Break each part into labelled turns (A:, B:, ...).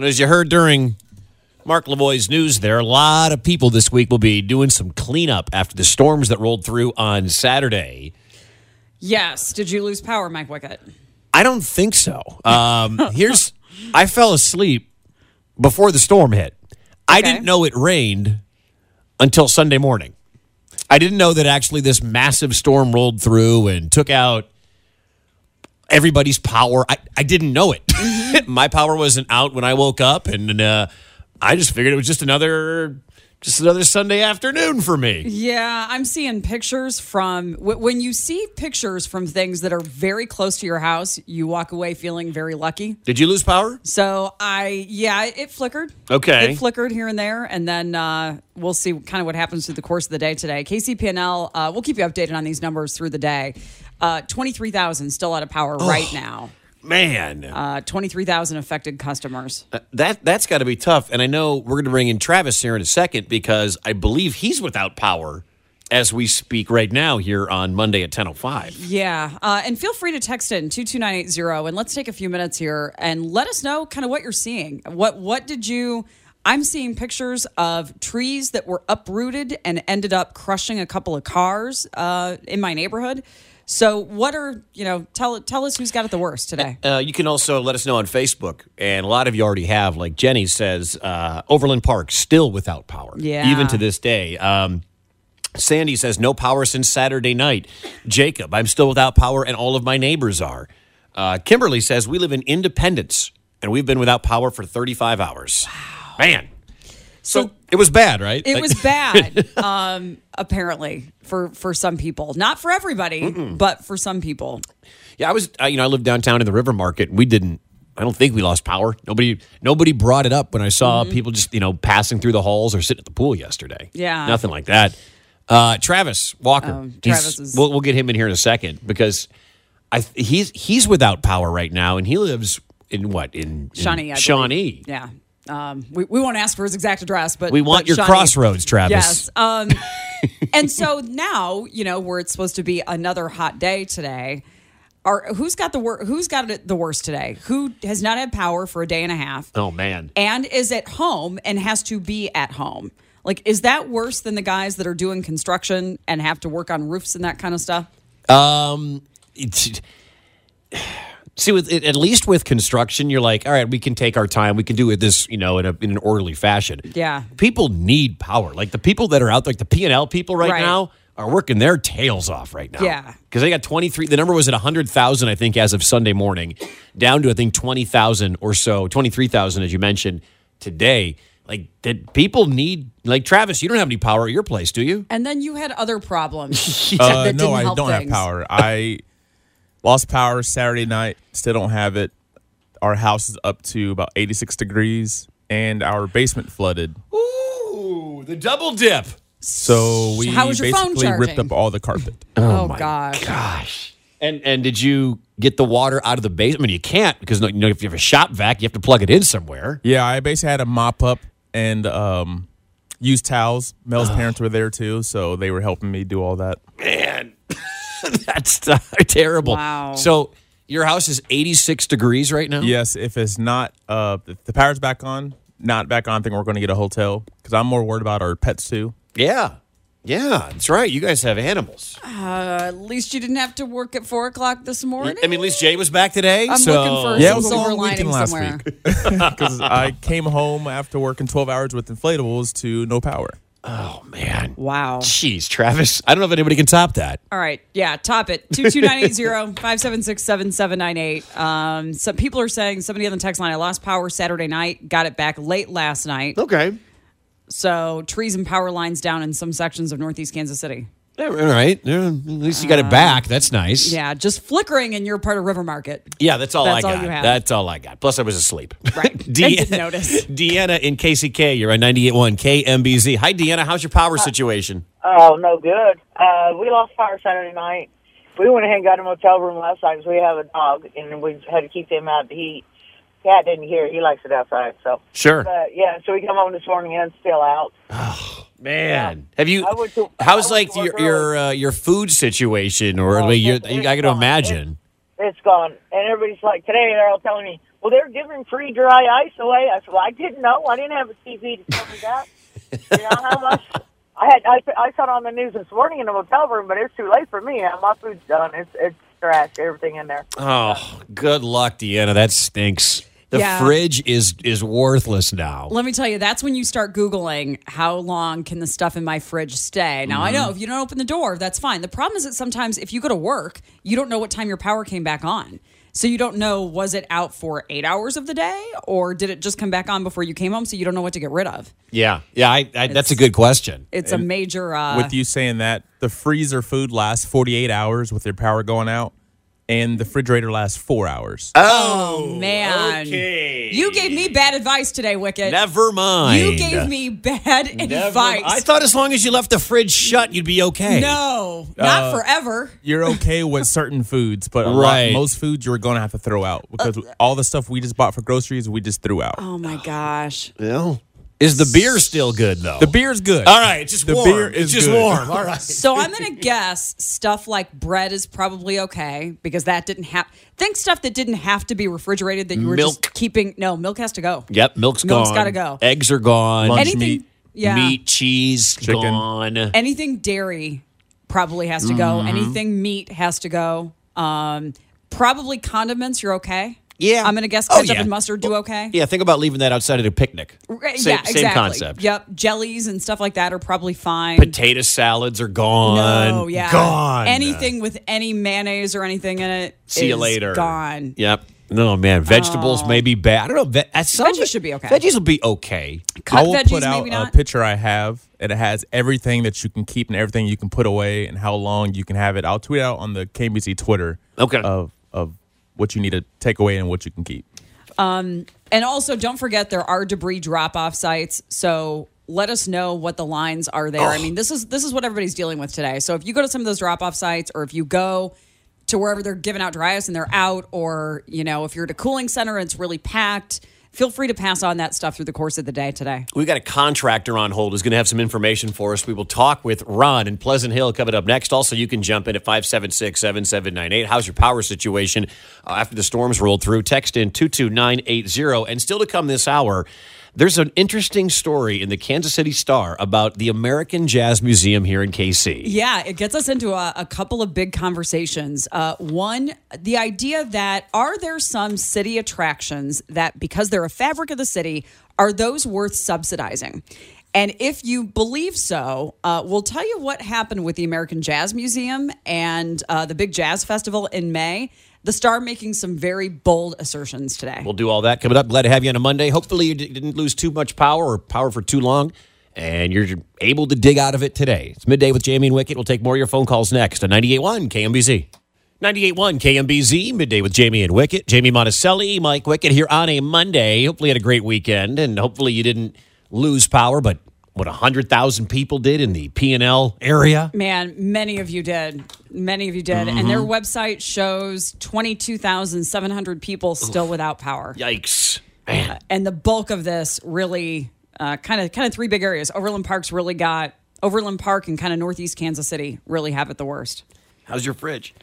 A: As you heard during Mark Lavoie's news there, a lot of people this week will be doing some cleanup after the storms that rolled through on Saturday.
B: Yes. Did you lose power, Mike Wickett?
A: I don't think so. Um, here's I fell asleep before the storm hit. I
B: Okay.
A: didn't know it rained until Sunday morning. I didn't know that actually this massive storm rolled through and took out everybody's power. I, I didn't know it. My power wasn't out when I woke up, and uh, I just figured it was just another just another Sunday afternoon for me.
B: Yeah, I'm seeing pictures from wh- when you see pictures from things that are very close to your house, you walk away feeling very lucky.
A: Did you lose power?
B: So I, yeah, it flickered.
A: Okay.
B: It flickered here and there, and then uh, we'll see kind of what happens through the course of the day today. KCP&L, uh, we'll keep you updated on these numbers through the day. Uh, 23,000 still out of power right now.
A: Man.
B: Uh, 23,000 affected customers.
A: That that's got to be tough. And I know we're going to bring in Travis here in a second because I believe he's without power as we speak right now here on Monday at 10:05.
B: Yeah. Uh, and feel free to text in 22980 and let's take a few minutes here and let us know kind of what you're seeing. What what did you I'm seeing pictures of trees that were uprooted and ended up crushing a couple of cars uh, in my neighborhood. So what are, you know, tell tell us who's got it the worst today.
A: Uh, you can also let us know on Facebook, and a lot of you already have. Like Jenny says, uh, Overland Park still without power,
B: Yeah.
A: even to this day. Um, Sandy says no power since Saturday night. Jacob, I'm still without power, and all of my neighbors are. Uh, Kimberly says we live in Independence, and we've been without power for 35 hours. Wow, man. So, it was bad, right?
B: It
A: Like-
B: was bad, um, apparently for for some people, not for everybody, but for some people.
A: Yeah, I was. Uh, you know, I lived downtown in the River Market. We didn't. I don't think we lost power. Nobody. Nobody brought it up when I saw people just you know passing through the halls or sitting at the pool yesterday.
B: Yeah.
A: nothing like that. Uh, Travis Walker. He's-
B: Travis is-
A: We'll, we'll get him in here in a second because I he's he's without power right now, and he lives in what in, in
B: Shawnee, I
A: Shawnee.
B: believe. Yeah. Um, we, we won't ask for his exact address, but
A: We want
B: but
A: your crossroads, Travis.
B: Yes. Um, and so now, you know, where it's supposed to be another hot day today, are who's got the wor- who's got it the worst today? Who has not had power for a day and a half
A: Oh man.
B: and is at home and has to be at home? Like, is that worse than the guys that are doing construction and have to work on roofs and that kind of stuff?
A: Um, it's, see, with at least with construction, you're like, all right, we can take our time. We can do it this, you know, in, a, in an orderly fashion.
B: Yeah.
A: people need power. Like the people that are out, like the P and L people right,
B: Right.
A: now, are working their tails off right now.
B: Yeah.
A: because they got 23. The number was at 100,000, I think, as of Sunday morning, down to I think 20,000 or so, 23,000 as you mentioned today. Like that, people need. Like Travis, you don't have any power at your place, do you?
B: And then you had other problems.
C: Uh,
B: that
C: no,
B: didn't
C: I
B: help
C: don't
B: things.
C: have power. I lost power Saturday night. Still don't have it. Our house is up to about 86 degrees, and our basement flooded.
A: Ooh, the double dip.
C: So we
B: how was your phone
C: basically ripped
B: charging?
C: up all the carpet.
B: Oh,
A: my
B: gosh.
A: Gosh. And and did you get the water out of the basement? I mean, you can't because you know if you have a shop vac, you have to plug it in somewhere.
C: yeah, I basically had to mop up and um, use towels. Mel's
A: Oh.
C: parents were there too, so they were helping me do all that.
A: Man, that's t- terrible.
B: Wow.
A: So your house is 86 degrees right now.
C: Yes, if it's not, uh, if the power's back on, not back on, I think we're going to get a hotel because I'm more worried about our pets too.
A: Yeah. Yeah, that's right. You guys have animals.
B: At least you didn't have to work at four o'clock this morning.
A: I mean, at least Jay was back today.
B: I'm
A: so
B: looking for
C: Yeah, it
B: some
C: was a
B: silver
C: long weekend last
B: somewhere.
C: week because I came home after working 12 hours with inflatables to no power.
A: Oh man.
B: Wow.
A: Jeez, Travis. I don't know if anybody can top that.
B: All right. Yeah, top it. 22980-576-7798. Um, some people are saying somebody on the text line, I lost power Saturday night, got it back late last night.
A: Okay.
B: So trees and power lines down in some sections of northeast Kansas City.
A: Yeah, all right. Yeah, at least you got it back. That's nice.
B: Yeah, just flickering in your part of River Market.
A: Yeah, that's all
B: That's
A: I
B: all
A: got.
B: you have.
A: That's all I got. Plus, I was asleep.
B: Right.
A: De-
B: I didn't notice.
A: Deanna in KCK. You're on 98.1 KMBZ. Hi, Deanna. How's your power situation?
D: Oh, no good. Uh, we lost power Saturday night. We went ahead and got a motel room last night because we have a dog, and we had to keep him out of the heat. Cat didn't hear. He likes it outside. So,
A: Sure.
D: but yeah, so we come home this morning and it's still out.
A: Man, have you?
D: I went to-
A: how's
D: I went
A: like
D: to
A: your your uh, your food situation, or
D: Oh,
A: like your,
D: it's- it's
A: I can
D: gone.
A: imagine.
D: It's gone. And everybody's like, today they're all telling me, well, they're giving free dry ice away. I said, well, I didn't know. I didn't have a TV to tell me that. you know how much? I had I, I saw it on the news this morning in the motel room, but it's too late for me. My food's done. It's it's trash. Everything in there.
A: Oh, good luck, Deanna. That stinks. The
B: Yeah.
A: fridge is is worthless now.
B: Let me tell you, that's when you start Googling how long can the stuff in my fridge stay. Now, I
A: Mm-hmm.
B: know if you don't open the door, that's fine. The problem is that sometimes if you go to work, you don't know what time your power came back on. So you don't know was it out for eight hours of the day or did it just come back on before you came home? So you don't know what to get rid of.
A: Yeah, yeah. I, I, that's a good question.
B: It's a major. Uh,
C: with you saying that, the freezer food lasts 48 hours with your power going out, and the refrigerator lasts four hours.
B: oh man,
A: okay.
B: you gave me bad advice today, Wicket.
A: Never mind.
B: You gave me bad
A: Never-
B: advice.
A: I thought as long as you left the fridge shut, you'd be okay.
B: no, not
C: Uh,
B: forever.
C: You're okay with certain foods, but
A: Right.
C: lot, most foods you're going to have to throw out because all the stuff we just bought for groceries, we just threw out.
B: Oh my gosh.
A: Well, is the beer still good though?
C: The beer's good.
A: All right, it's just
C: The
A: warm.
C: beer
A: it's
C: is
A: just
C: good.
A: warm. All right.
B: So I'm gonna guess stuff like bread is probably okay because that didn't have. Think stuff that didn't have to be refrigerated that you were
A: Milk.
B: just keeping. No, milk has to go.
A: Yep, milk's
B: Milk's
A: gone.
B: Milk's gotta go.
A: Eggs are gone.
C: Lunch
B: Anything,
C: meat.
B: yeah.
A: Meat, cheese,
C: Chicken.
A: gone.
B: Anything dairy probably has to go. Anything meat has to go. Um, probably condiments. You're okay.
A: Yeah.
B: I'm gonna guess
A: Oh,
B: ketchup
A: yeah.
B: and mustard do okay.
A: Yeah, think about leaving that outside at a picnic.
B: Right,
A: Same,
B: yeah, exactly.
A: same concept.
B: Yep, jellies and stuff like that are probably fine.
A: Potato salads are gone.
B: No, yeah.
A: Gone.
B: Anything with any mayonnaise or anything in it.
A: See you later.
B: Gone.
A: Yep. No, man. Vegetables oh. may be bad. I don't know. Ve- at some,
B: Veggies should be okay.
A: Veggies will be okay.
B: Cut
C: I will
B: veggies,
C: put out a picture I have, and it has everything that you can keep and everything you can put away, and how long you can have it. I'll tweet out on the KBC Twitter.
A: Okay.
C: Of of what you need to take away and what you can keep.
B: Um, and also, don't forget there are debris drop off sites. So let us know what the lines are there. I mean, this is this is what everybody's dealing with today. So if you go to some of those drop off sites, or if you go to wherever they're giving out dry ice and they're out, or you know, if you're at a cooling center and it's really packed, feel free to pass on that stuff through the course of the day today.
A: We've got a contractor on hold who's going to have some information for us. We will talk with Ron in Pleasant Hill coming up next. Also, you can jump in at 576 7798. How's your power situation uh, after the storms rolled through? Text in 22980. And still to come this hour, there's an interesting story in the Kansas City Star about the American Jazz Museum here in KC.
B: Yeah, it gets us into a, a couple of big conversations. Uh, one, the idea that are there some city attractions that, because they're a fabric of the city, are those worth subsidizing? And if you believe so, uh, we'll tell you what happened with the American Jazz Museum and uh, the Big Jazz Festival in May. The Star making some very bold assertions today.
A: We'll do all that coming up. Glad to have you on a Monday. Hopefully, you didn't lose too much power or power for too long, and you're able to dig out of it today. It's midday with Jamie and Wicket. We'll take more of your phone calls next on 98.1 KMBZ. 98.1 KMBZ, midday with Jamie and Wicket. Jamie Monticelli, Mike Wicket here on a Monday. Hopefully, you had a great weekend, and hopefully, you didn't lose power, but what, 100,000 people did in the P&L area?
B: Man, many of you did. Many of you did. And their mm-hmm. website shows 22,700 people still without power.
A: Yikes. Uh, Man.
B: and the bulk of this really kind of kind of three big areas. Overland Park's really got Overland Park and kind of Northeast Kansas City really have it the worst.
A: How's your fridge?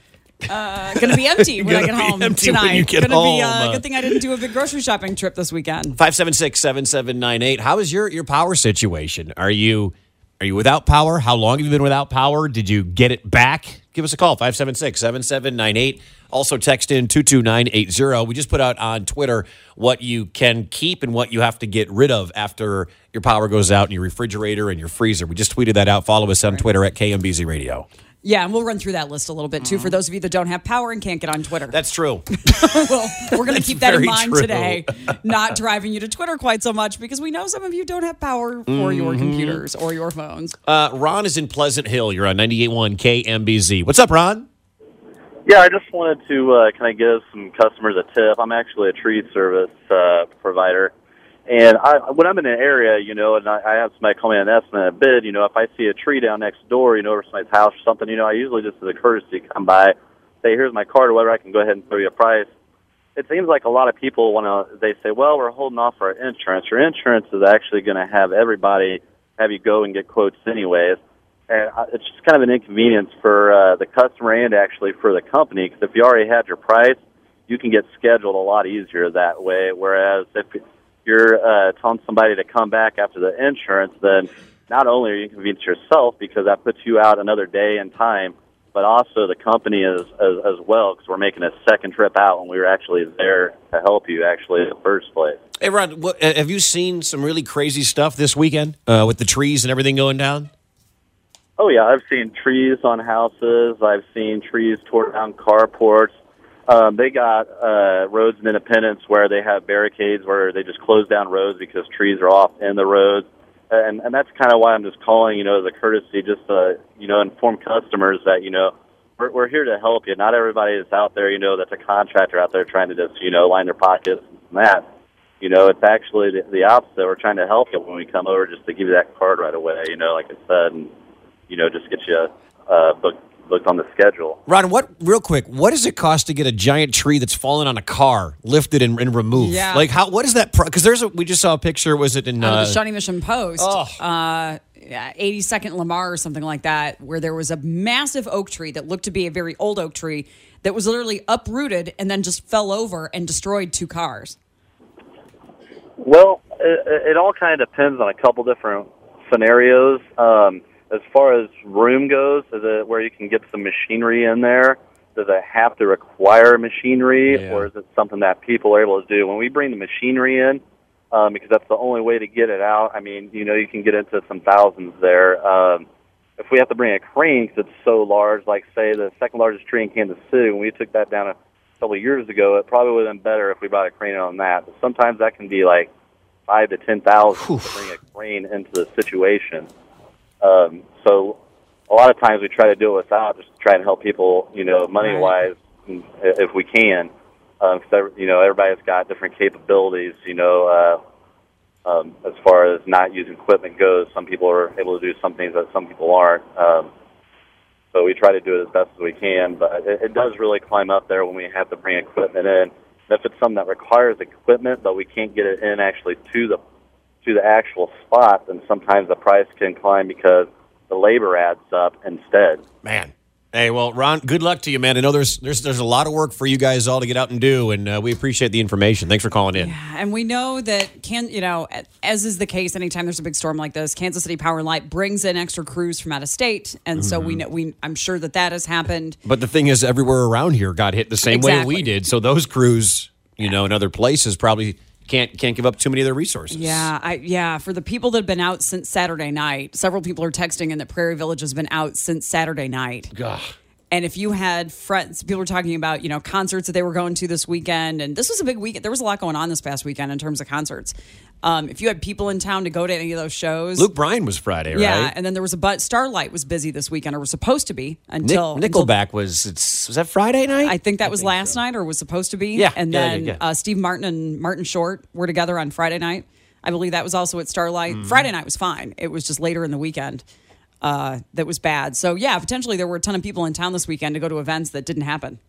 B: Uh, gonna be empty when I get
A: be
B: home
A: empty
B: tonight.
A: you get
B: gonna be
A: home.
B: uh, good thing I didn't do a big grocery shopping trip this weekend.
A: 576 7798. How is your, your power situation? Are you Are you without power? How long have you been without power? Did you get it back? Give us a call, 576 7798. Also, text in 22980. We just put out on Twitter what you can keep and what you have to get rid of after your power goes out in your refrigerator and your freezer. We just tweeted that out. Follow us on Twitter at KMBZ Radio.
B: Yeah, and we'll run through that list a little bit too for those of you that don't have power and can't get on Twitter.
A: That's true.
B: well, we're going to keep that in mind
A: true.
B: today, not driving you to Twitter quite so much because we know some of you don't have power for your
A: Mm-hmm.
B: computers or your phones.
A: Uh, Ron is in Pleasant Hill. You're on 98.1 KMBZ. What's up, Ron?
E: Yeah, I just wanted to uh, kind of give some customers a tip. I'm actually a tree service uh, provider, and I, when I'm in an area, you know, and I, I have somebody call me an estimate, a bid, you know, if I see a tree down next door, you know, or somebody's house or something, you know, I usually just as a courtesy come by, say, here's my card or whatever, I can go ahead and throw you a price. It seems like a lot of people want to. They say, "Well, we're holding off our insurance. Your insurance is actually going to have everybody have you go and get quotes anyways." and it's just kind of an inconvenience for uh, the customer and actually for the company because if you already had your price, you can get scheduled a lot easier that way. Whereas if you're uh, telling somebody to come back after the insurance, then not only are you inconveniencing yourself because that puts you out another day and time, but also the company as as, as well because we're making a second trip out when we were actually there to help you actually in the first place.
A: Hey, Ron, what, have you seen some really crazy stuff this weekend uh, with the trees and everything going down?
E: Oh yeah, I've seen trees on houses. I've seen trees tore down carports. Um, they got uh, roads in Independence where they have barricades where they just close down roads because trees are off in the roads, and and that's kind of why I'm just calling, you know, as a courtesy, just to you know inform customers that you know we're we're here to help you. Not everybody is out there, you know, that's a contractor out there trying to just you know line their pockets and that. You know, it's actually the, the opposite. We're trying to help you when we come over, just to give you that card right away. You know, like I said, and you know, just get you uh, booked booked on the schedule.
A: Ron, what real quick? What does it cost to get a giant tree that's fallen on a car lifted and, and removed?
B: Yeah.
A: like how? What is that? Because there's a we just saw a picture. Was it in?
B: Out
A: Uh,
B: of the Shawnee Mission Post,
A: Oh.
B: uh, yeah, 82nd Lamar or something like that, where there was a massive oak tree that looked to be a very old oak tree that was literally uprooted and then just fell over and destroyed two cars.
E: Well, it, it all kind of depends on a couple different scenarios. Um, as far as room goes, is it where you can get some machinery in there? Does it have to require machinery,
A: Yeah.
E: or is it something that people are able to do? When we bring the machinery in, um, because that's the only way to get it out. I mean, you know, you can get into some thousands there. Um, if we have to bring a crane because it's so large, like say the second largest tree in Kansas City, when we took that down a couple of years ago, it probably would have been better if we brought a crane on that. But sometimes that can be like five to ten thousand to bring a crane into the situation. Um, so a lot of times we try to do it without, just to try and help people, you know, money wise, if we can. Because you know everybody's got different capabilities. You know, uh, um, as far as not using equipment goes, some people are able to do some things that some people aren't. Um, so we try to do it as best as we can, but it, it does really climb up there when we have to bring equipment in. And if it's something that requires equipment, but we can't get it in actually to the to the actual spot, then sometimes the price can climb because the labor adds up instead.
A: man. Hey, well, Ron, good luck to you, man. I know there's there's there's a lot of work for you guys all to get out and do, and uh, we appreciate the information. Thanks for calling in.
B: And we know that can you know, as is the case anytime there's a big storm like this, Kansas City Power and Light brings in extra crews from out of state, and so
A: Mm-hmm.
B: we know we I'm sure that that has happened.
A: But the thing is, everywhere around here got hit the same way we did. So those crews, you know, in other places probably can't can't give up too many of their resources.
B: Yeah, I yeah, for the people that have been out since Saturday night, several people are texting in that Prairie Village has been out since Saturday night.
A: Ugh.
B: And if you had friends, people were talking about, you know, concerts that they were going to this weekend. And this was a big weekend. There was a lot going on this past weekend in terms of concerts. Um, if you had people in town to go to any of those shows.
A: Luke Bryan was Friday, right? yeah.
B: And then there was a but Starlight was busy this weekend or was supposed to be
A: Nick,
B: until until-
A: Nickelback was it's was that Friday night?
B: I think that was last night or was supposed to be.
A: Yeah,
B: And
A: yeah,
B: then
A: yeah, yeah.
B: Uh, Steve Martin and Martin Short were together on Friday night. I believe that was also at Starlight.
A: Mm-hmm.
B: Friday night was fine. It was just later in the weekend uh, that was bad. So, yeah, potentially there were a ton of people in town this weekend to go to events that didn't happen.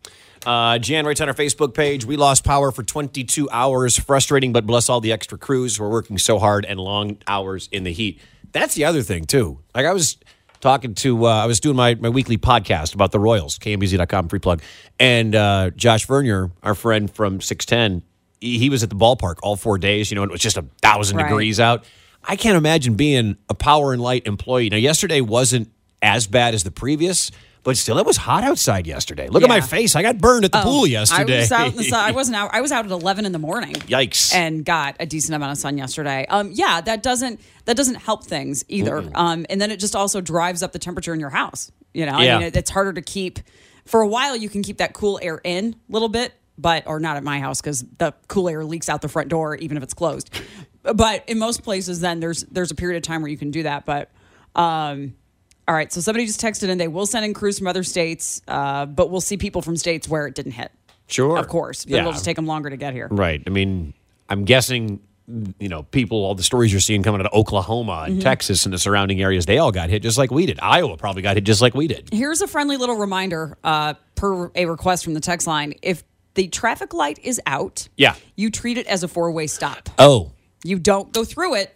A: Uh, Jan writes on our Facebook page, we lost power for 22 hours. Frustrating, but bless all the extra crews who are working so hard and long hours in the heat. That's the other thing, too. Like I was talking to, uh, I was doing my, my weekly podcast about the Royals, kmbz.com, free plug. And uh, Josh Vernier, our friend from 610, he, he was at the ballpark all four days, you know, and it was just a thousand
B: Right.
A: degrees out. I can't imagine being a power and light employee. Now, yesterday wasn't as bad as the previous, but still, it was hot outside yesterday. Look at my face. I got burned at the
B: Oh,
A: pool yesterday.
B: I was out in the sun. I wasn't out. I was out at eleven in the morning.
A: Yikes.
B: And got a decent amount of sun yesterday. Um, yeah, that doesn't that doesn't help things either. Um, and then it just also drives up the temperature in your house. You know,
A: Yeah.
B: I mean, it, it's harder to keep. For a while, you can keep that cool air in a little bit, but or not at my house because the cool air leaks out the front door even if it's closed. But in most places, then there's there's a period of time where you can do that. But um, all right, so somebody just texted in. They will send in crews from other states, uh, but we'll see people from states where it didn't hit.
A: Sure.
B: Of course.
A: Yeah.
B: It'll just take them longer to get here.
A: Right. I mean, I'm guessing, you know, people, all the stories you're seeing coming out of Oklahoma
B: Mm-hmm.
A: and Texas and the surrounding areas, they all got hit just like we did. Iowa probably got hit just like we did.
B: Here's a friendly little reminder uh, per a request from the text line. If the traffic light is out,
A: Yeah.
B: you treat it as a four way stop.
A: Oh,
B: You don't go through it.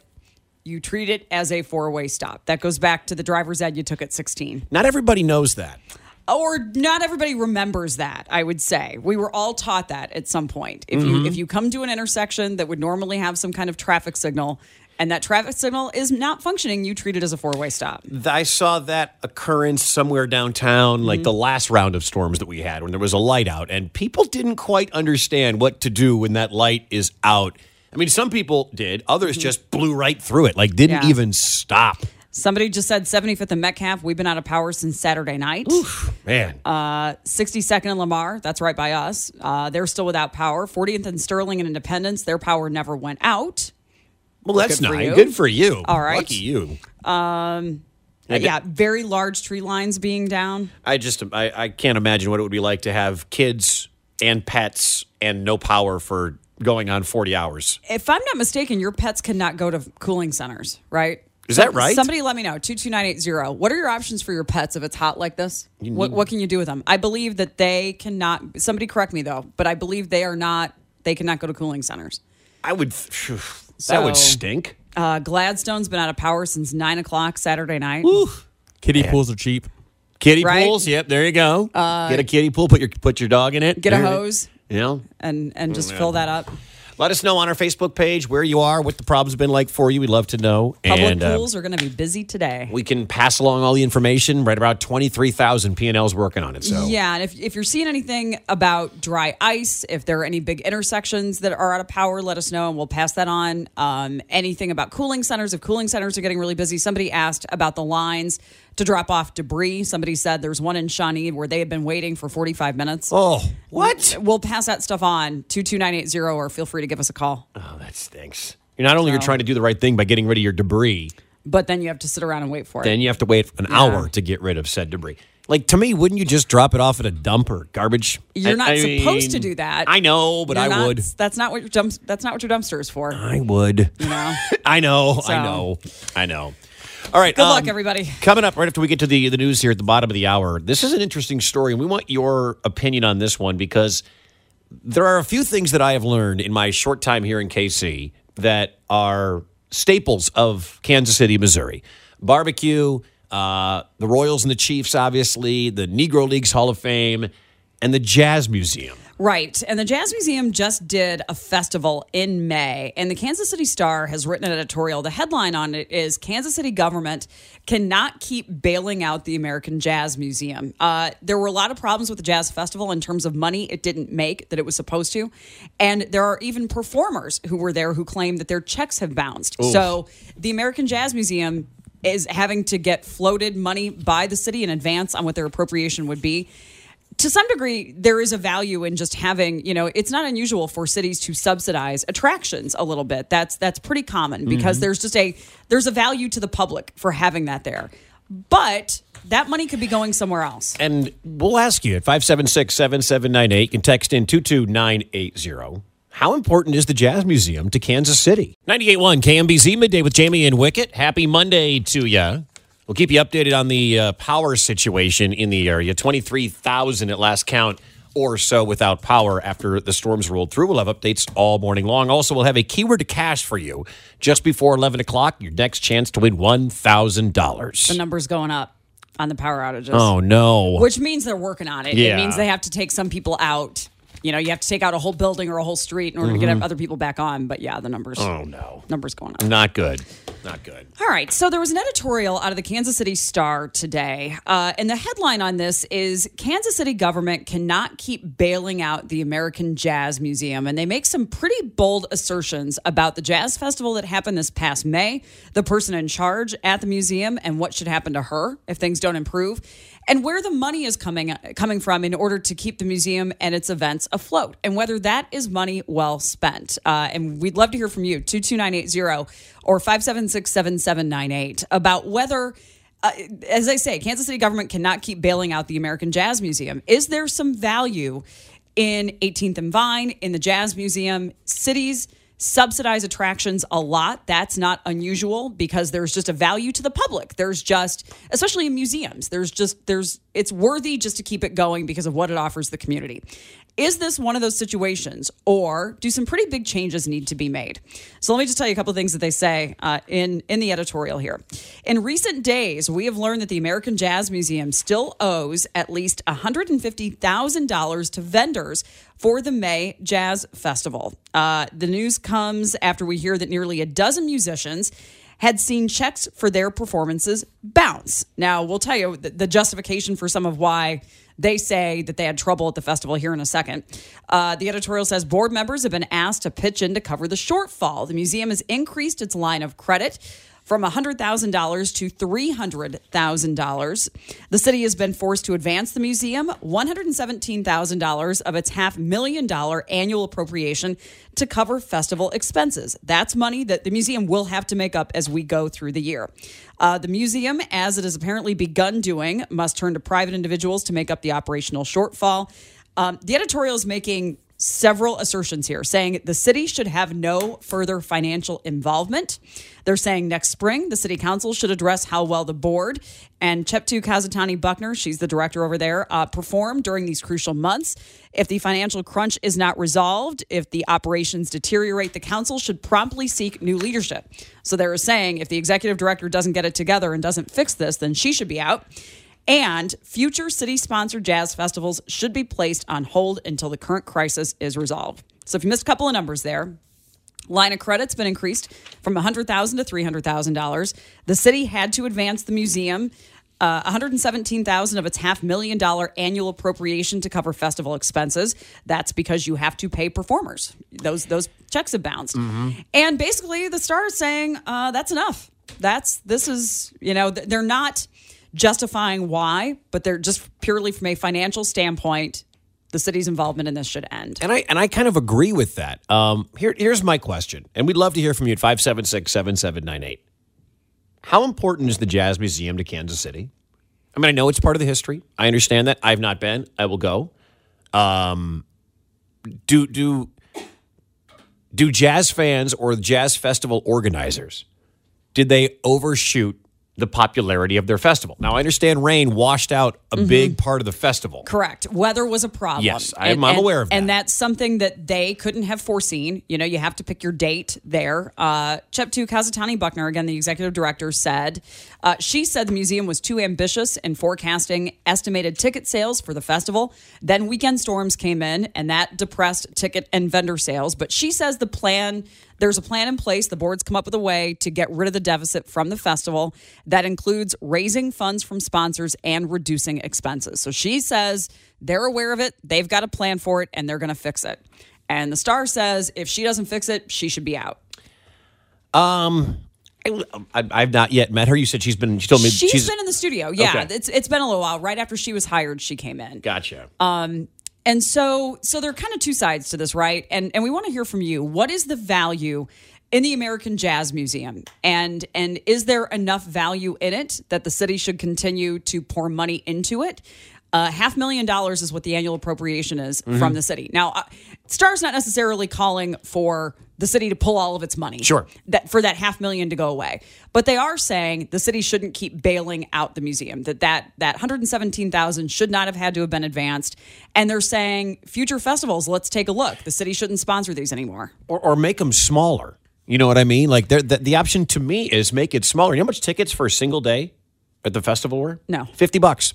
B: You treat it as a four way stop. That goes back to the driver's ed you took at 16.
A: not everybody knows that.
B: or not everybody remembers that i would say we were all taught that at some point if
A: Mm-hmm.
B: you if you come to an intersection that would normally have some kind of traffic signal and that traffic signal is not functioning you treat it as a four-way stop
A: I saw that occurrence somewhere downtown, like the last round of storms that we had when there was a light out, and people didn't quite understand what to do when that light is out. I mean, some people did, others just blew right through it, like didn't
B: Yeah.
A: even stop.
B: somebody just said 75th and metcalf we've been out of power since saturday night
A: Man,
B: Uh, 62nd and lamar that's right by us uh, they're still without power 40th and sterling and independence their power never went out
A: well, that's
B: good
A: nice. Good for you.
B: All right.
A: lucky you.
B: Uh, yeah very large tree lines being down
A: I just I, I can't imagine what it would be like to have kids and pets and no power for going on 40 hours.
B: if I'm not mistaken, your pets cannot go to cooling centers, right?
A: Is that right?
B: Somebody let me know. 22980. What are your options for your pets if it's hot like this? What, what can you do with them? I believe that they cannot, somebody correct me though, but I believe they are not, they cannot go to cooling centers.
A: I would that would stink.
B: Uh, Gladstone's been out of power since 9 o'clock Saturday night. Ooh.
C: Kiddie pools are cheap.
A: Kiddie
B: Right?
A: Pools, yep, there you go. Uh, Get a kiddie pool, put your put your dog in it.
B: Get a
A: There-
B: hose
A: You know,
B: and, and just fill that up.
A: let us know on our Facebook page where you are, what the problem's been like for you. We'd love to know.
B: Public
A: and uh,
B: pools are going to be busy today.
A: we can pass along all the information. Right about twenty three thousand P&L's working on it. So
B: Yeah, and if, if you're seeing anything about dry ice, if there are any big intersections that are out of power, let us know and we'll pass that on. Um, anything about cooling centers, if cooling centers are getting really busy, somebody asked about the lines to drop off debris. Somebody said there's one in Shawnee where they have been waiting for 45 minutes.
A: Oh, what?
B: We'll pass that stuff on to 22980 or feel free to give us a call.
A: Oh, that stinks. You're not only you're trying to do the right thing by getting rid of your debris,
B: But then you have to sit around and wait for it.
A: then you have to wait an hour to get rid of said debris. Like to me, wouldn't you just drop it off at a dump or garbage?
B: You're not
A: I
B: supposed to do that.
A: I know, but
B: You're
A: I
B: not-
A: would.
B: That's not what your dump, that's not what your dumpster is for.
A: I would.
B: You know.
A: I know. I
B: So-
A: know. I know. All right.
B: Good luck,
A: um,
B: everybody.
A: Coming up right after we get to the the news here at the bottom of the hour. This is an interesting story, and we want your opinion on this one because there are a few things that I have learned in my short time here in KC that are staples of Kansas City, Missouri. Barbecue, uh, the Royals and the Chiefs, obviously, the Negro Leagues Hall of Fame, and the Jazz Museum.
B: Right. And the Jazz Museum just did a festival in May, and the Kansas City Star has written an editorial. The headline on it is Kansas City government cannot keep bailing out the American Jazz Museum. Uh, there were a lot of problems with the Jazz Festival in terms of money it didn't make that it was supposed to. And there are even performers who were there who claim that their checks have bounced. So the American Jazz Museum is having to get floated money by the city in advance on what their appropriation would be to some degree, there is a value in just having, you know, it's not unusual for cities to subsidize attractions a little bit. That's that's pretty common because mm-hmm. there's just a there's a value to the public for having that there. But that money could be going somewhere else.
A: And we'll ask you at 576 7798. You can text in 22980. How important is the Jazz Museum to Kansas City? 98.1 KMBZ midday with Jamie and Wicket. Happy Monday to you. We'll keep you updated on the uh, power situation in the area. 23,000 at last count or so without power after the storms rolled through. We'll have updates all morning long. Also, we'll have a keyword to cash for you just before 11 o'clock. Your next chance to win $1,000.
B: The numbers going up on the power outages.
A: Oh, no.
B: Which means they're working on it.
A: Yeah.
B: It means they have to take some people out. You know, you have to take out a whole building or a whole street in order to get other people back on. But yeah, the numbers
A: oh, no.
B: numbers going up.
A: Not good. not good.
B: All right. So there was an editorial out of the Kansas City Star today. Uh, and the headline on this is Kansas City government cannot keep bailing out the American Jazz Museum. And they make some pretty bold assertions about the jazz festival that happened this past May, the person in charge at the museum, and what should happen to her if things don't improve and where the money is coming coming from in order to keep the museum and its events afloat, and whether that is money well spent. Uh, and we'd love to hear from you two two nine eight zero or five seven six seven seven nine eight about whether. Uh, as I say, Kansas City government cannot keep bailing out the American Jazz Museum. Is there some value in 18th and Vine, in the Jazz Museum? Cities subsidize attractions a lot. That's not unusual because there's just a value to the public. There's just, especially in museums, there's just, there's, it's worthy just to keep it going because of what it offers the community. Is this one of those situations, or do some pretty big changes need to be made? So let me just tell you a couple of things that they say uh, in in the editorial here. In recent days, we have learned that the American Jazz Museum still owes at least one hundred and fifty thousand dollars to vendors for the May Jazz Festival. Uh, the news comes after we hear that nearly a dozen musicians had seen checks for their performances bounce. Now, we'll tell you the, the justification for some of why they say that they had trouble at the festival here in a second. Uh, the editorial says board members have been asked to pitch in to cover the shortfall. The museum has increased its line of credit from $100,000 to $300,000. The city has been forced to advance the museum $117,000 of its half million dollar annual appropriation to cover festival expenses. That's money that the museum will have to make up as we go through the year. Uh, the museum, as it has apparently begun doing, must turn to private individuals to make up the operational shortfall. Um, the editorial is making several assertions here saying the city should have no further financial involvement. They're saying next spring, the city council should address how well the board and Cheptoo Kositany-Buckner, she's the director over there, uh, performed during these crucial months. If the financial crunch is not resolved, if the operations deteriorate, the council should promptly seek new leadership. So they're saying if the executive director doesn't get it together and doesn't fix this, then she should be out. And future city sponsored jazz festivals should be placed on hold until the current crisis is resolved. So if you missed a couple of numbers there, line of credit's been increased from $100,000 to $300,000. The city had to advance the museum uh, 117,000 of its half million dollar annual appropriation to cover festival expenses. That's because you have to pay performers. Those those checks have bounced, and basically the star is saying uh, that's enough. That's this is you know th- they're not justifying why, but they're just purely from a financial standpoint. The city's involvement in this should end.
A: And I and I kind of agree with that. Um, here, here's my question, and we'd love to hear from you at 576-7798. How important is the Jazz Museum to Kansas City? I mean, I know it's part of the history. I understand that. I've not been. I will go. Um, do do do jazz fans or jazz festival organizers did they overshoot the popularity of their festival? Now, I understand rain washed out a big part of the festival.
B: Correct. Weather was a problem.
A: Yes, I'm- I'm aware of that.
B: And that's something that they couldn't have foreseen. You know, you have to pick your date there. Uh, Cheptoo Kositany-Buckner, again, the executive director, said uh, she said the museum was too ambitious in forecasting estimated ticket sales for the festival. Then weekend storms came in, and that depressed ticket and vendor sales. But she says the plan. There's a plan in place. The board's come up with a way to get rid of the deficit from the festival that includes raising funds from sponsors and reducing expenses. So she says they're aware of it, they've got a plan for it, and they're going to fix it. And the star says if she doesn't fix it, she should be out.
A: Um I, I've not yet met her. You said she's been. She told me
B: she's been in the studio. Yeah,
A: Okay.
B: it's it's been a little while. Right after she was hired, she came in.
A: Gotcha.
B: And so so there are kind of two sides to this, right? And and we want to hear from you. What is the value in the American Jazz Museum? And and is there enough value in it that the city should continue to pour money into it? Uh, half million dollars is what the annual appropriation is
A: Mm-hmm.
B: from the city. Now, uh, Star's not necessarily calling for the city to pull all of its money.
A: Sure.
B: That for that half million to go away, but they are saying the city shouldn't keep bailing out the museum. That that that one hundred seventeen thousand should not have had to have been advanced. And they're saying future festivals. Let's take a look. The city shouldn't sponsor these anymore.
A: or, or make them smaller. You know what I mean? Like the, the option to me is make it smaller. You know how much tickets for a single day at the festival were?
B: No.
A: 50 bucks.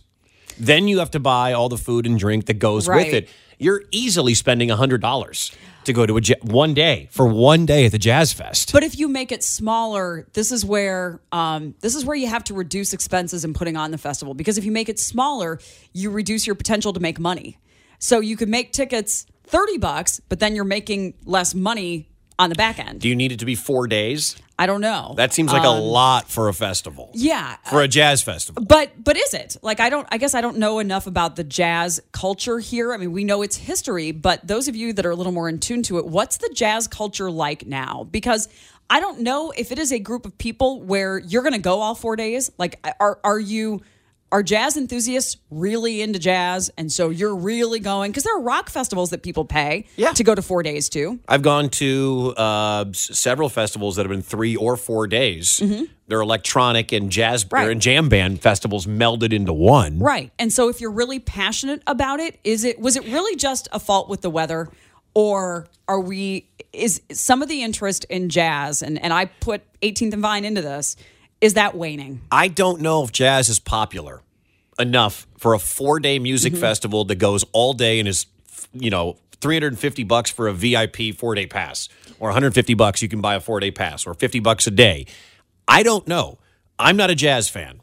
A: Then you have to buy all the food and drink that goes
B: Right.
A: with it. You're easily spending $100 to go to a one day for one day at the Jazz Fest.
B: But if you make it smaller, this is where um, this is where you have to reduce expenses in putting on the festival. Because if you make it smaller, you reduce your potential to make money. So you could make tickets thirty bucks, but then you're making less money on the back end.
A: Do you need it to be four days?
B: I don't know.
A: That seems like a lot for a festival.
B: Um, yeah,
A: For a jazz festival.
B: But but is it? Like I don't I guess I don't know enough about the jazz culture here. I mean, we know its history, but those of you that are a little more in tune to it, what's the jazz culture like now? Because I don't know if it is a group of people where you're going to go all 4 days. Like are are you are jazz enthusiasts really into jazz and so you're really going because there are rock festivals that people pay
A: Yeah.
B: to go to 4 days to.
A: I've gone to uh, s- several festivals that have been three or four days. They're electronic and jazz
B: Mm-hmm. Right.
A: and jam band festivals melded into one.
B: Right. And so if you're really passionate about it, is it was it really just a fault with the weather or are we is some of the interest in jazz and and I put 18th and Vine into this is that waning?
A: I don't know if jazz is popular enough for a four day music
B: Mm-hmm.
A: festival that goes all day and is, you know, 350 bucks for a VIP four day pass, or 150 bucks you can buy a four day pass, or 50 bucks a day. I don't know. I'm not a jazz fan.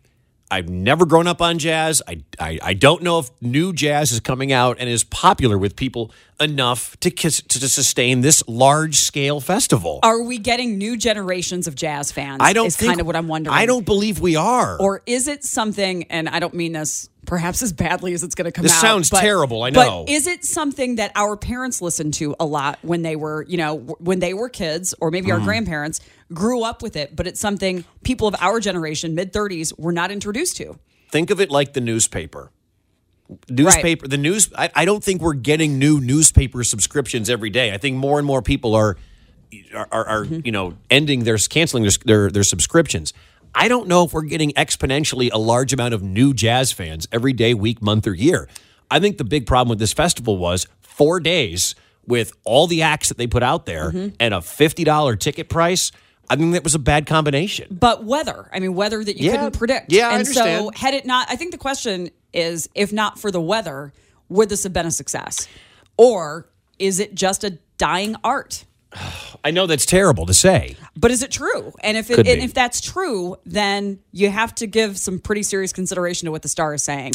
A: I've never grown up on jazz. I, I, I don't know if new jazz is coming out and is popular with people enough to, kiss, to, to sustain this large scale festival.
B: Are we getting new generations of jazz fans?
A: I don't
B: is
A: think,
B: kind of what I'm wondering.
A: I don't believe we are.
B: or is it something and I don't mean this perhaps as badly as it's going to come
A: This
B: out.
A: sounds
B: but-
A: terrible, I know.
B: But is it something that our parents listened to a lot when they were, you know, when they were kids or maybe
A: Mm.
B: our grandparents grew up with it, but it's something people of our generation, mid 30s, were not introduced to?
A: think of it like the newspaper. Newspaper, the news. I, I don't think we're getting new newspaper subscriptions every day. I think more and more people are are, are, are you know ending their canceling their, their their subscriptions. I don't know if we're getting exponentially a large amount of new jazz fans every day, week, month, or year. I think the big problem with this festival was four days with all the acts that they put out there mm-hmm. and a fifty dollar ticket price. I think that was a bad combination.
B: But weather, I mean, weather that you
A: Yeah.
B: couldn't predict.
A: Yeah, I
B: and so had it not, I think the question is if not for the weather, would this have been a success? Or is it just a dying art?
A: I know that's terrible to say.
B: But is it true? And if it, and if that's true, then you have to give some pretty serious consideration to what the star is saying.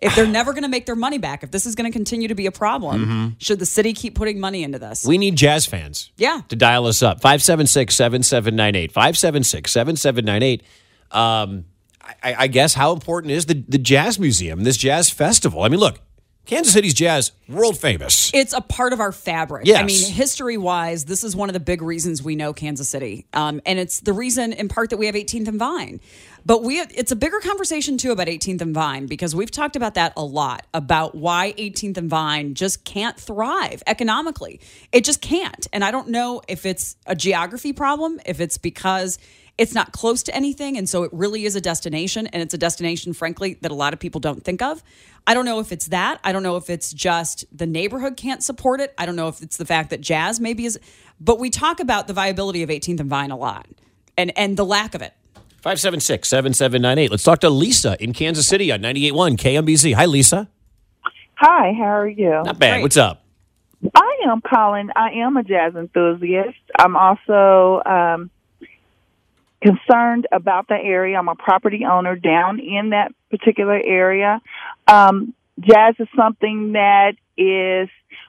B: If they're never going to make their money back, if this is going to continue to be a problem, should the city keep putting money into this?
A: Mm-hmm. We need jazz fans.
B: Yeah.
A: To dial us up. 576 7798. 576 7798. Um, I, I guess how important is the, the Jazz Museum, this jazz festival? I mean, look, Kansas City's jazz, world famous.
B: it's a part of our fabric.
A: Yes.
B: I mean, history wise, this is one of the big reasons we know Kansas City. Um, and it's the reason, in part, that we have 18th and Vine. But we it's a bigger conversation, too, about 18th and Vine because we've talked about that a lot about why 18th and Vine just can't thrive economically. It just can't. And I don't know if it's a geography problem, if it's because it's not close to anything. And so it really is a destination. And it's a destination, frankly, that a lot of people don't think of. I don't know if it's that. I don't know if it's just the neighborhood can't support it. I don't know if it's the fact that jazz maybe is. But we talk about the viability of 18th and Vine a lot and, and the lack of it.
A: 576 7798. Let's talk to Lisa in Kansas City on 98.1 KMBZ. Hi, Lisa.
F: Hi, how are you?
A: Not bad.
B: Great.
A: What's up?
F: I am Colin. I am a jazz enthusiast. I'm also um, concerned about the area. I'm a property owner down in that particular area. Um, jazz is something that is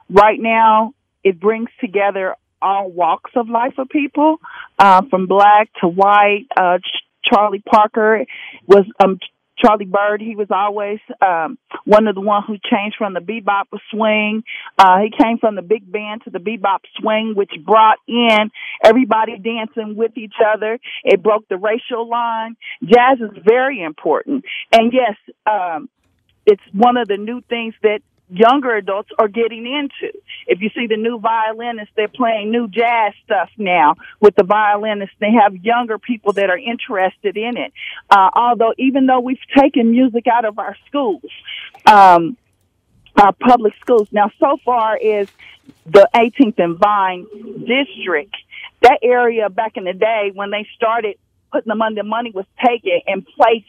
F: right now. It brings together all walks of life of people, uh, from black to white. Uh, Charlie Parker was um, Charlie Bird, he was always um, one of the one who changed from the bebop swing. Uh, he came from the big band to the bebop swing, which brought in everybody dancing with each other. It broke the racial line. Jazz is very important, and yes, um, it's one of the new things that younger adults are getting into. If you see the new violinists, they're playing new jazz stuff now with the violinists. They have younger people that are interested in it. Uh, although even though we've taken music out of our schools, um, our public schools. Now, so far is the 18th and Vine district. That area back in the day when they started putting the money, the money was taken and placed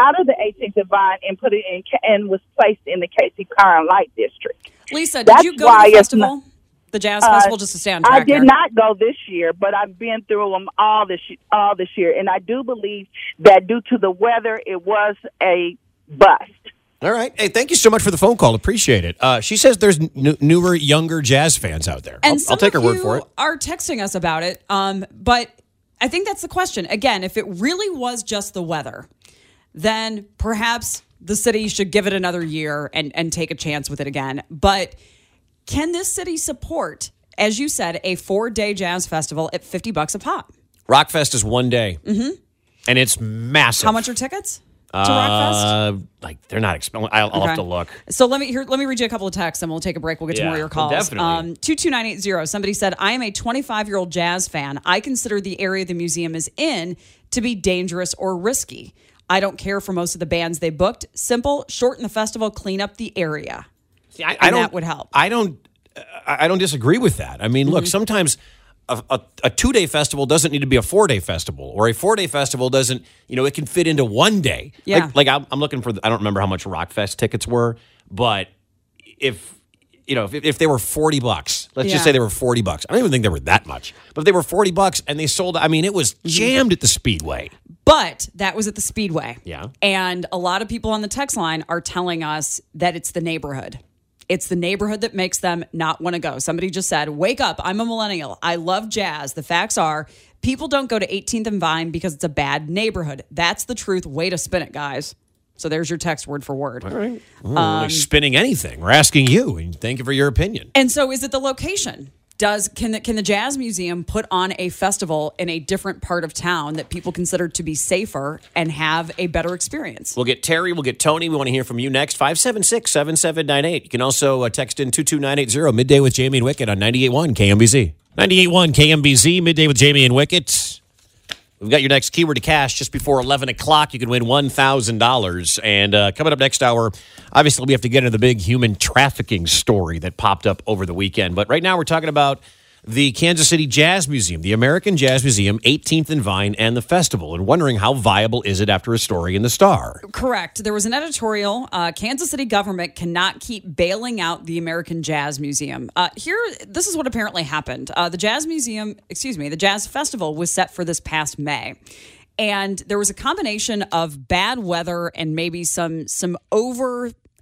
F: out of the 18th and Vine and put it in and was placed in the Casey Curran Light District.
B: Lisa, did
F: That's
B: you go to the
F: it's
B: festival?
F: not-
B: the jazz
F: Uh,
B: festival, just to stay on track
F: I did
B: here.
F: not go this year, but I've been through them all this all this year, and I do believe that due to the weather, it was a bust.
A: All right. Hey, thank you so much for the phone call. Appreciate it. Uh, she says there's n- newer, younger jazz fans out there.
B: And
A: I'll,
B: some
A: I'll take her word for it.
B: Are texting us about it, um, but I think that's the question. Again, if it really was just the weather, then perhaps the city should give it another year and and take a chance with it again. But can this city support, as you said, a four day jazz festival at fifty bucks a pop?
A: Rockfest is one day, mm-hmm. and it's massive.
B: How much are tickets to Rockfest?
A: Uh, like they're not expensive. I'll, I'll have to look.
B: So let me here. Let me read you a couple of texts, and we'll take a break. We'll get to more of your calls.
A: definitely.
B: Um, two two nine eight zero. Somebody said, "I am a 25 year old jazz fan. I consider the area the museum is in to be dangerous or risky. I don't care for most of the bands they booked. Simple, shorten the festival, clean up the area.
A: See, I, I don't,
B: that would help.
A: I don't. I I don't disagree with that. I mean,
B: Mm-hmm.
A: look, sometimes a, a, a two day festival doesn't need to be a four day festival, or a four day festival doesn't. You know, it can fit into one day.
B: Yeah.
A: Like, like I'm, I'm looking for. the- I don't remember how much Rockfest tickets were, but if you know, if, if they were forty bucks, let's
B: Yeah.
A: just say they were forty bucks. I don't even think they were that much, but they were forty bucks and they sold, I mean, it was
B: Mm-hmm.
A: jammed at the Speedway.
B: But that was at the Speedway.
A: Yeah.
B: And a lot of people on the text line are telling us that it's the neighborhood. It's the neighborhood that makes them not want to go. Somebody just said, Wake up. I'm a millennial. I love jazz. The facts are people don't go to 18th and Vine because it's a bad neighborhood. That's the truth. Way to spin it, guys. So there's your text word for word.
A: Ooh,
B: Um,
A: like spinning anything. We're asking you, and thank you for your opinion.
B: And so is it the location? Does can the can the jazz museum put on a festival in a different part of town that people consider to be safer and have a better experience?
A: We'll get Terry. We'll get Tony. We want to hear from you next. 576 7798. You can also uh, text in 22980 midday with Jamie and Wicket on 98.1 KMBZ. 98.1 KMBZ, midday with Jamie and Wicket. We've got your next keyword to cash just before 11 o'clock. You can win $1,000. And uh, coming up next hour, obviously, we have to get into the big human trafficking story that popped up over the weekend. But right now, we're talking about the Kansas City Jazz Museum, the American Jazz Museum, 18th and Vine, and the festival, and wondering how viable is it after a story in the Star.
B: Correct. There was an editorial. Uh, Kansas City government cannot keep bailing out the American Jazz Museum. Uh, here, this is what apparently happened. Uh, the Jazz Museum, excuse me, the Jazz Festival was set for this past May. And there was a combination of bad weather and maybe some some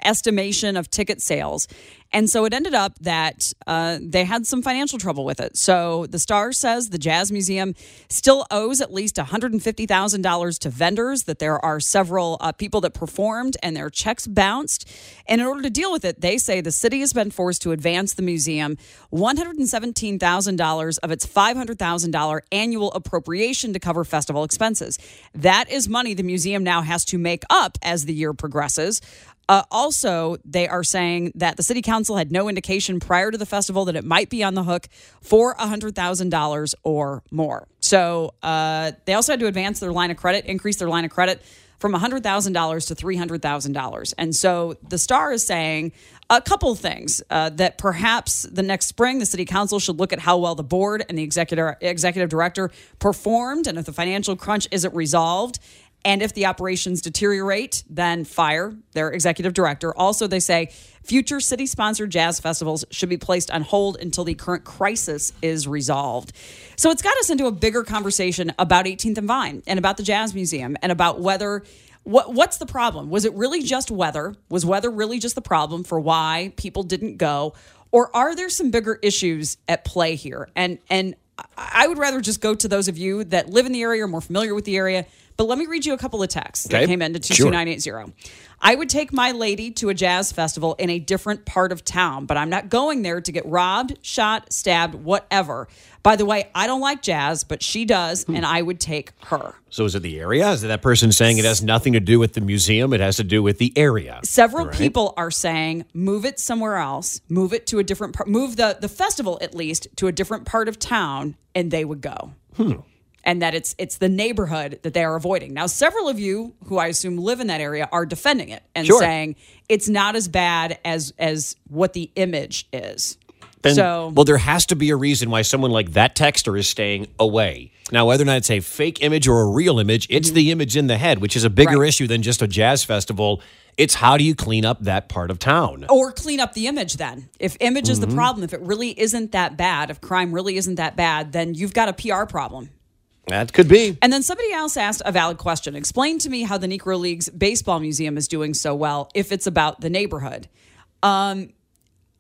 B: overestimation of ticket sales. And so it ended up that uh, they had some financial trouble with it. So the Star says the Jazz Museum still owes at least $150,000 to vendors, that there are several uh, people that performed and their checks bounced. And in order to deal with it, they say the city has been forced to advance the museum $117,000 of its $500,000 annual appropriation to cover festival expenses. That is money the museum now has to make up as the year progresses. Uh, also, they are saying that the city council had no indication prior to the festival that it might be on the hook for $100,000 or more. So uh, they also had to advance their line of credit, increase their line of credit from $100,000 to $300,000. And so the Star is saying a couple things uh, that perhaps the next spring the city council should look at how well the board and the executive executive director performed and if the financial crunch isn't resolved and if the operations deteriorate, then fire their executive director. Also, they say future city sponsored jazz festivals should be placed on hold until the current crisis is resolved. So it's got us into a bigger conversation about 18th and Vine and about the Jazz Museum and about whether. What, what's the problem? Was it really just weather? Was weather really just the problem for why people didn't go? Or are there some bigger issues at play here? And and I would rather just go to those of you that live in the area or more familiar with the area. But let me read you a couple of texts that came into
A: Sure.
B: 22980. I would take my lady to a jazz festival in a different part of town, but I'm not going there to get robbed, shot, stabbed, whatever. By the way, I don't like jazz, but she does,
A: Hmm.
B: and I would take her.
A: So is it the area? Is it that person saying it has nothing to do with the museum? It has to do with the area.
B: Several
A: right.
B: people are saying move it somewhere else, move it to a different part, move the the festival at least to a different part of town, and they would go. And that it's it's the neighborhood that they are avoiding. Now, several of you who I assume live in that area are defending it and
A: Sure.
B: saying it's not as bad as as what the image is.
A: Then-
B: so
A: well, there has to be a reason why someone like that texter is staying away. Now, whether or not it's a fake image or a real image, it's the image in the head, which is a bigger
B: Mm-hmm. Right.
A: issue than just a jazz festival. It's how do you clean up that part of town?
B: or clean up the image then. If image is
A: Mm-hmm.
B: the problem, if it really isn't that bad, if crime really isn't that bad, then you've got a PR problem.
A: That could be.
B: And then somebody else asked a valid question. Explain to me how the Negro League's baseball museum is doing so well if it's about the neighborhood. Um,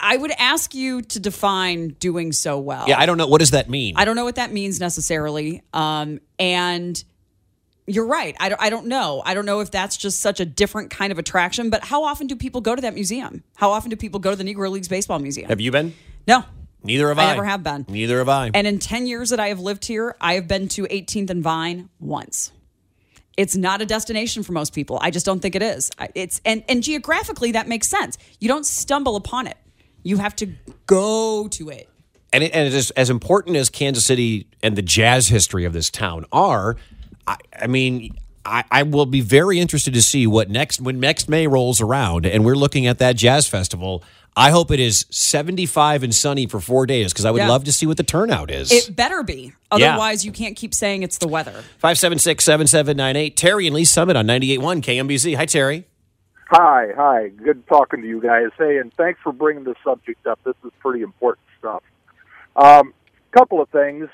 B: I would ask you to define doing so well.
A: Yeah, I don't know. What does that mean?
B: I don't know what that means necessarily. Um, and you're right. I don't, I don't know. I don't know if that's just such a different kind of attraction, but how often do people go to that museum? How often do people go to the Negro League's baseball museum?
A: have you been?
B: no.
A: Neither have
B: I
A: I.
B: never have been.
A: Neither have I.
B: And in 10 years that I have lived here, I have been to 18th and Vine once. It's not a destination for most people. I just don't think it is. It's and and geographically that makes sense. You don't stumble upon it. You have to go to it.
A: and it, and it is as important as Kansas City and the jazz history of this town are. I, I mean, I, I will be very interested to see what next when next May rolls around, and we're looking at that jazz festival. I hope it is seventy five and sunny for four days because I would
B: Yeah.
A: love to see what the turnout is.
B: It better be. Otherwise, you can't keep saying it's the weather.
A: Five seven six seven seven nine eight. Terry and Lee's Summit on 98.1 KMBZ. Hi, Terry.
G: Hi, hi. Good talking to you guys. Hey, and thanks for bringing this subject up. This is pretty important stuff. Um, couple of things.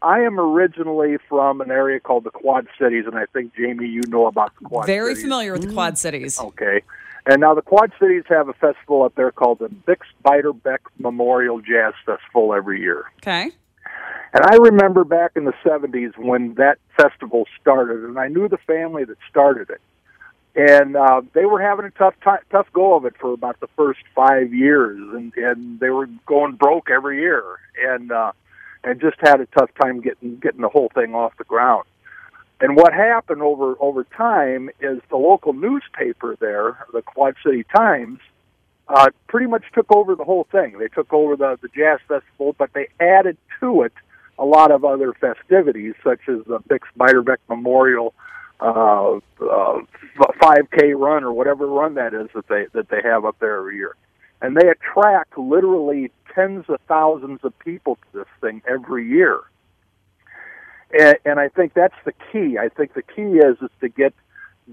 G: I am originally from an area called the Quad Cities, and I think Jamie, you know about the Quad Cities.
B: Very
G: Cities.
B: familiar with the Quad Cities.
G: Okay. And now the Quad Cities have a festival up there called the Bix Beiderbecke Memorial Jazz Festival every year.
B: Okay.
G: And I remember back in the 70s when that festival started, and I knew the family that started it. And uh, they were having a tough time, tough go of it for about the first five years, and and they were going broke every year, and uh, and just had a tough time getting getting the whole thing off the ground. And what happened over over time is the local newspaper there, the Quad City Times, uh, pretty much took over the whole thing. They took over the the jazz festival, but they added to it a lot of other festivities, such as the Bix Beiderbecke Memorial uh, uh, 5K run or whatever run that is that they that they have up there every year, and they attract literally tens of thousands of people to this thing every year. And, and I think that's the key. I think the key is is to get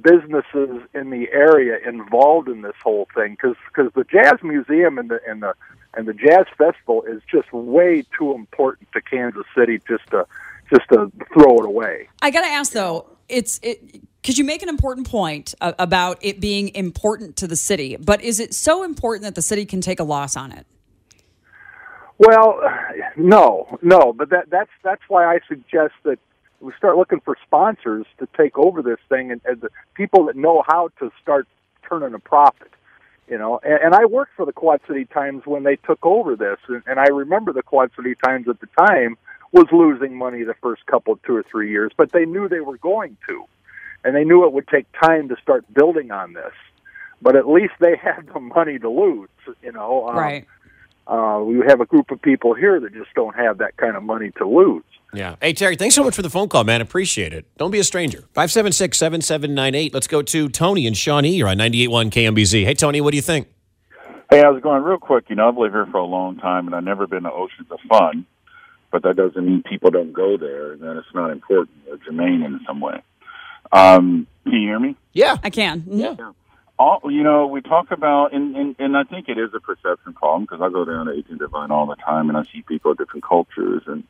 G: businesses in the area involved in this whole thing because because the jazz museum and the and the and the jazz festival is just way too important to Kansas City just to just to throw it away.
B: I got to ask though, it's it because you make an important point uh, about it being important to the city, but is it so important that the city can take a loss on it?
G: Well, no, no, but that that's that's why I suggest that we start looking for sponsors to take over this thing and, and the people that know how to start turning a profit. You know, and, and I worked for the Quad City Times when they took over this, and, and I remember the Quad City Times at the time was losing money the first couple, two or three years, but they knew they were going to, and they knew it would take time to start building on this. But at least they had the money to lose. You know, um,
B: right.
G: Uh, we have a group of people here that just don't have that kind of money to lose.
A: Yeah. Hey, Terry, thanks so much for the phone call, man. Appreciate it. Don't be a stranger. 576 7798. Let's go to Tony and Shawnee. You're on 98.1 KMBZ. Hey, Tony, what do you think?
H: Hey, how's it going? Real quick, you know, I've lived here for a long time, and I've never been to Oceans of Fun, but that doesn't mean people don't go there and that it's not important or germane in some way. Um, can you hear me?
A: Yeah.
B: I can. Mhm.
A: Yeah.
H: All, you know, we talk about, and, and, and I think it is a perception problem because I go down to 18th and Vine all the time, and I see people of different cultures and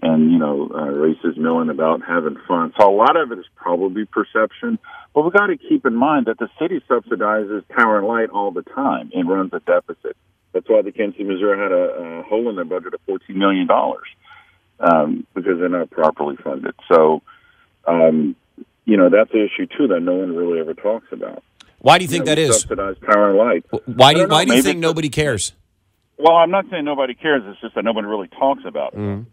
H: and you know uh, races milling about having fun. So a lot of it is probably perception, but we got to keep in mind that the city subsidizes power and light all the time and runs a deficit. That's why the Kansas Missouri had a, a hole in their budget of $14 million um, because they're not properly funded. So, um, you know, that's the issue too that no one really ever talks about.
A: Why do you think that is?
H: subsidize power and light.
A: Why do you,
H: don't know,
A: why do you think nobody cares?
H: Well, I'm not saying nobody cares. It's just that nobody really talks about it.
A: Mm-hmm.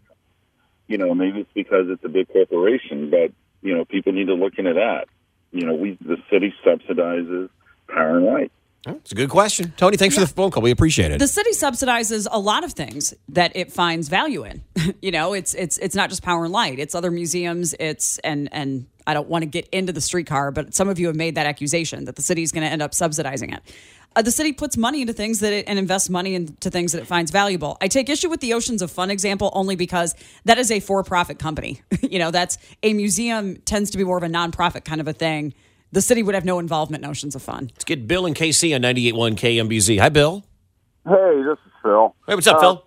H: You know, maybe it's because it's a big corporation, but you know, people need to look into that. You know, we the city subsidizes power and light.
A: It's a good question. Tony, thanks for the phone call. We appreciate it.
B: The city subsidizes a lot of things that it finds value in. you know, it's it's it's not just power and light. It's other museums. It's and and I don't want to get into the streetcar, but some of you have made that accusation that the city is going to end up subsidizing it. uh, the city puts money into things that it, and invests money into things that it finds valuable. I take issue with the Oceans of Fun example only because that is a for-profit company. you know, that's a museum tends to be more of a nonprofit kind of a thing. The city would have no involvement in Oceans of Fun.
A: Let's get Bill and KC on 98.1 KMBZ. Hi, Bill.
I: Hey, this is Phil.
A: Hey, what's up,
I: Uh,
A: Phil?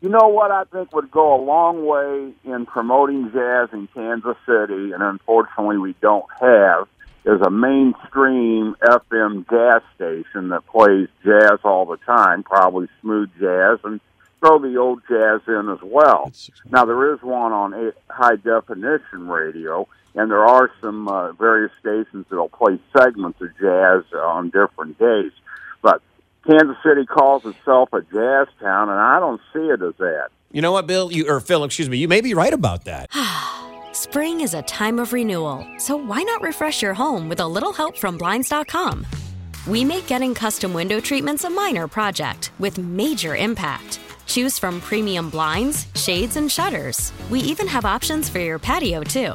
I: You know what I think would go a long way in promoting jazz in Kansas City, and unfortunately we don't have, is a mainstream FM jazz station that plays jazz all the time, probably smooth jazz, and throw the old jazz in as well. Now there is one on a- high definition radio, and there are some uh, various stations that'll play segments of jazz on different days. But Kansas City calls itself a jazz town, and I don't see it as that.
A: You know what, Bill? You or Phil, excuse me. You may be right about that.
J: Spring is a time of renewal, so why not refresh your home with a little help from Blinds.com? We make getting custom window treatments a minor project with major impact. Choose from premium blinds, shades, and shutters. We even have options for your patio, too.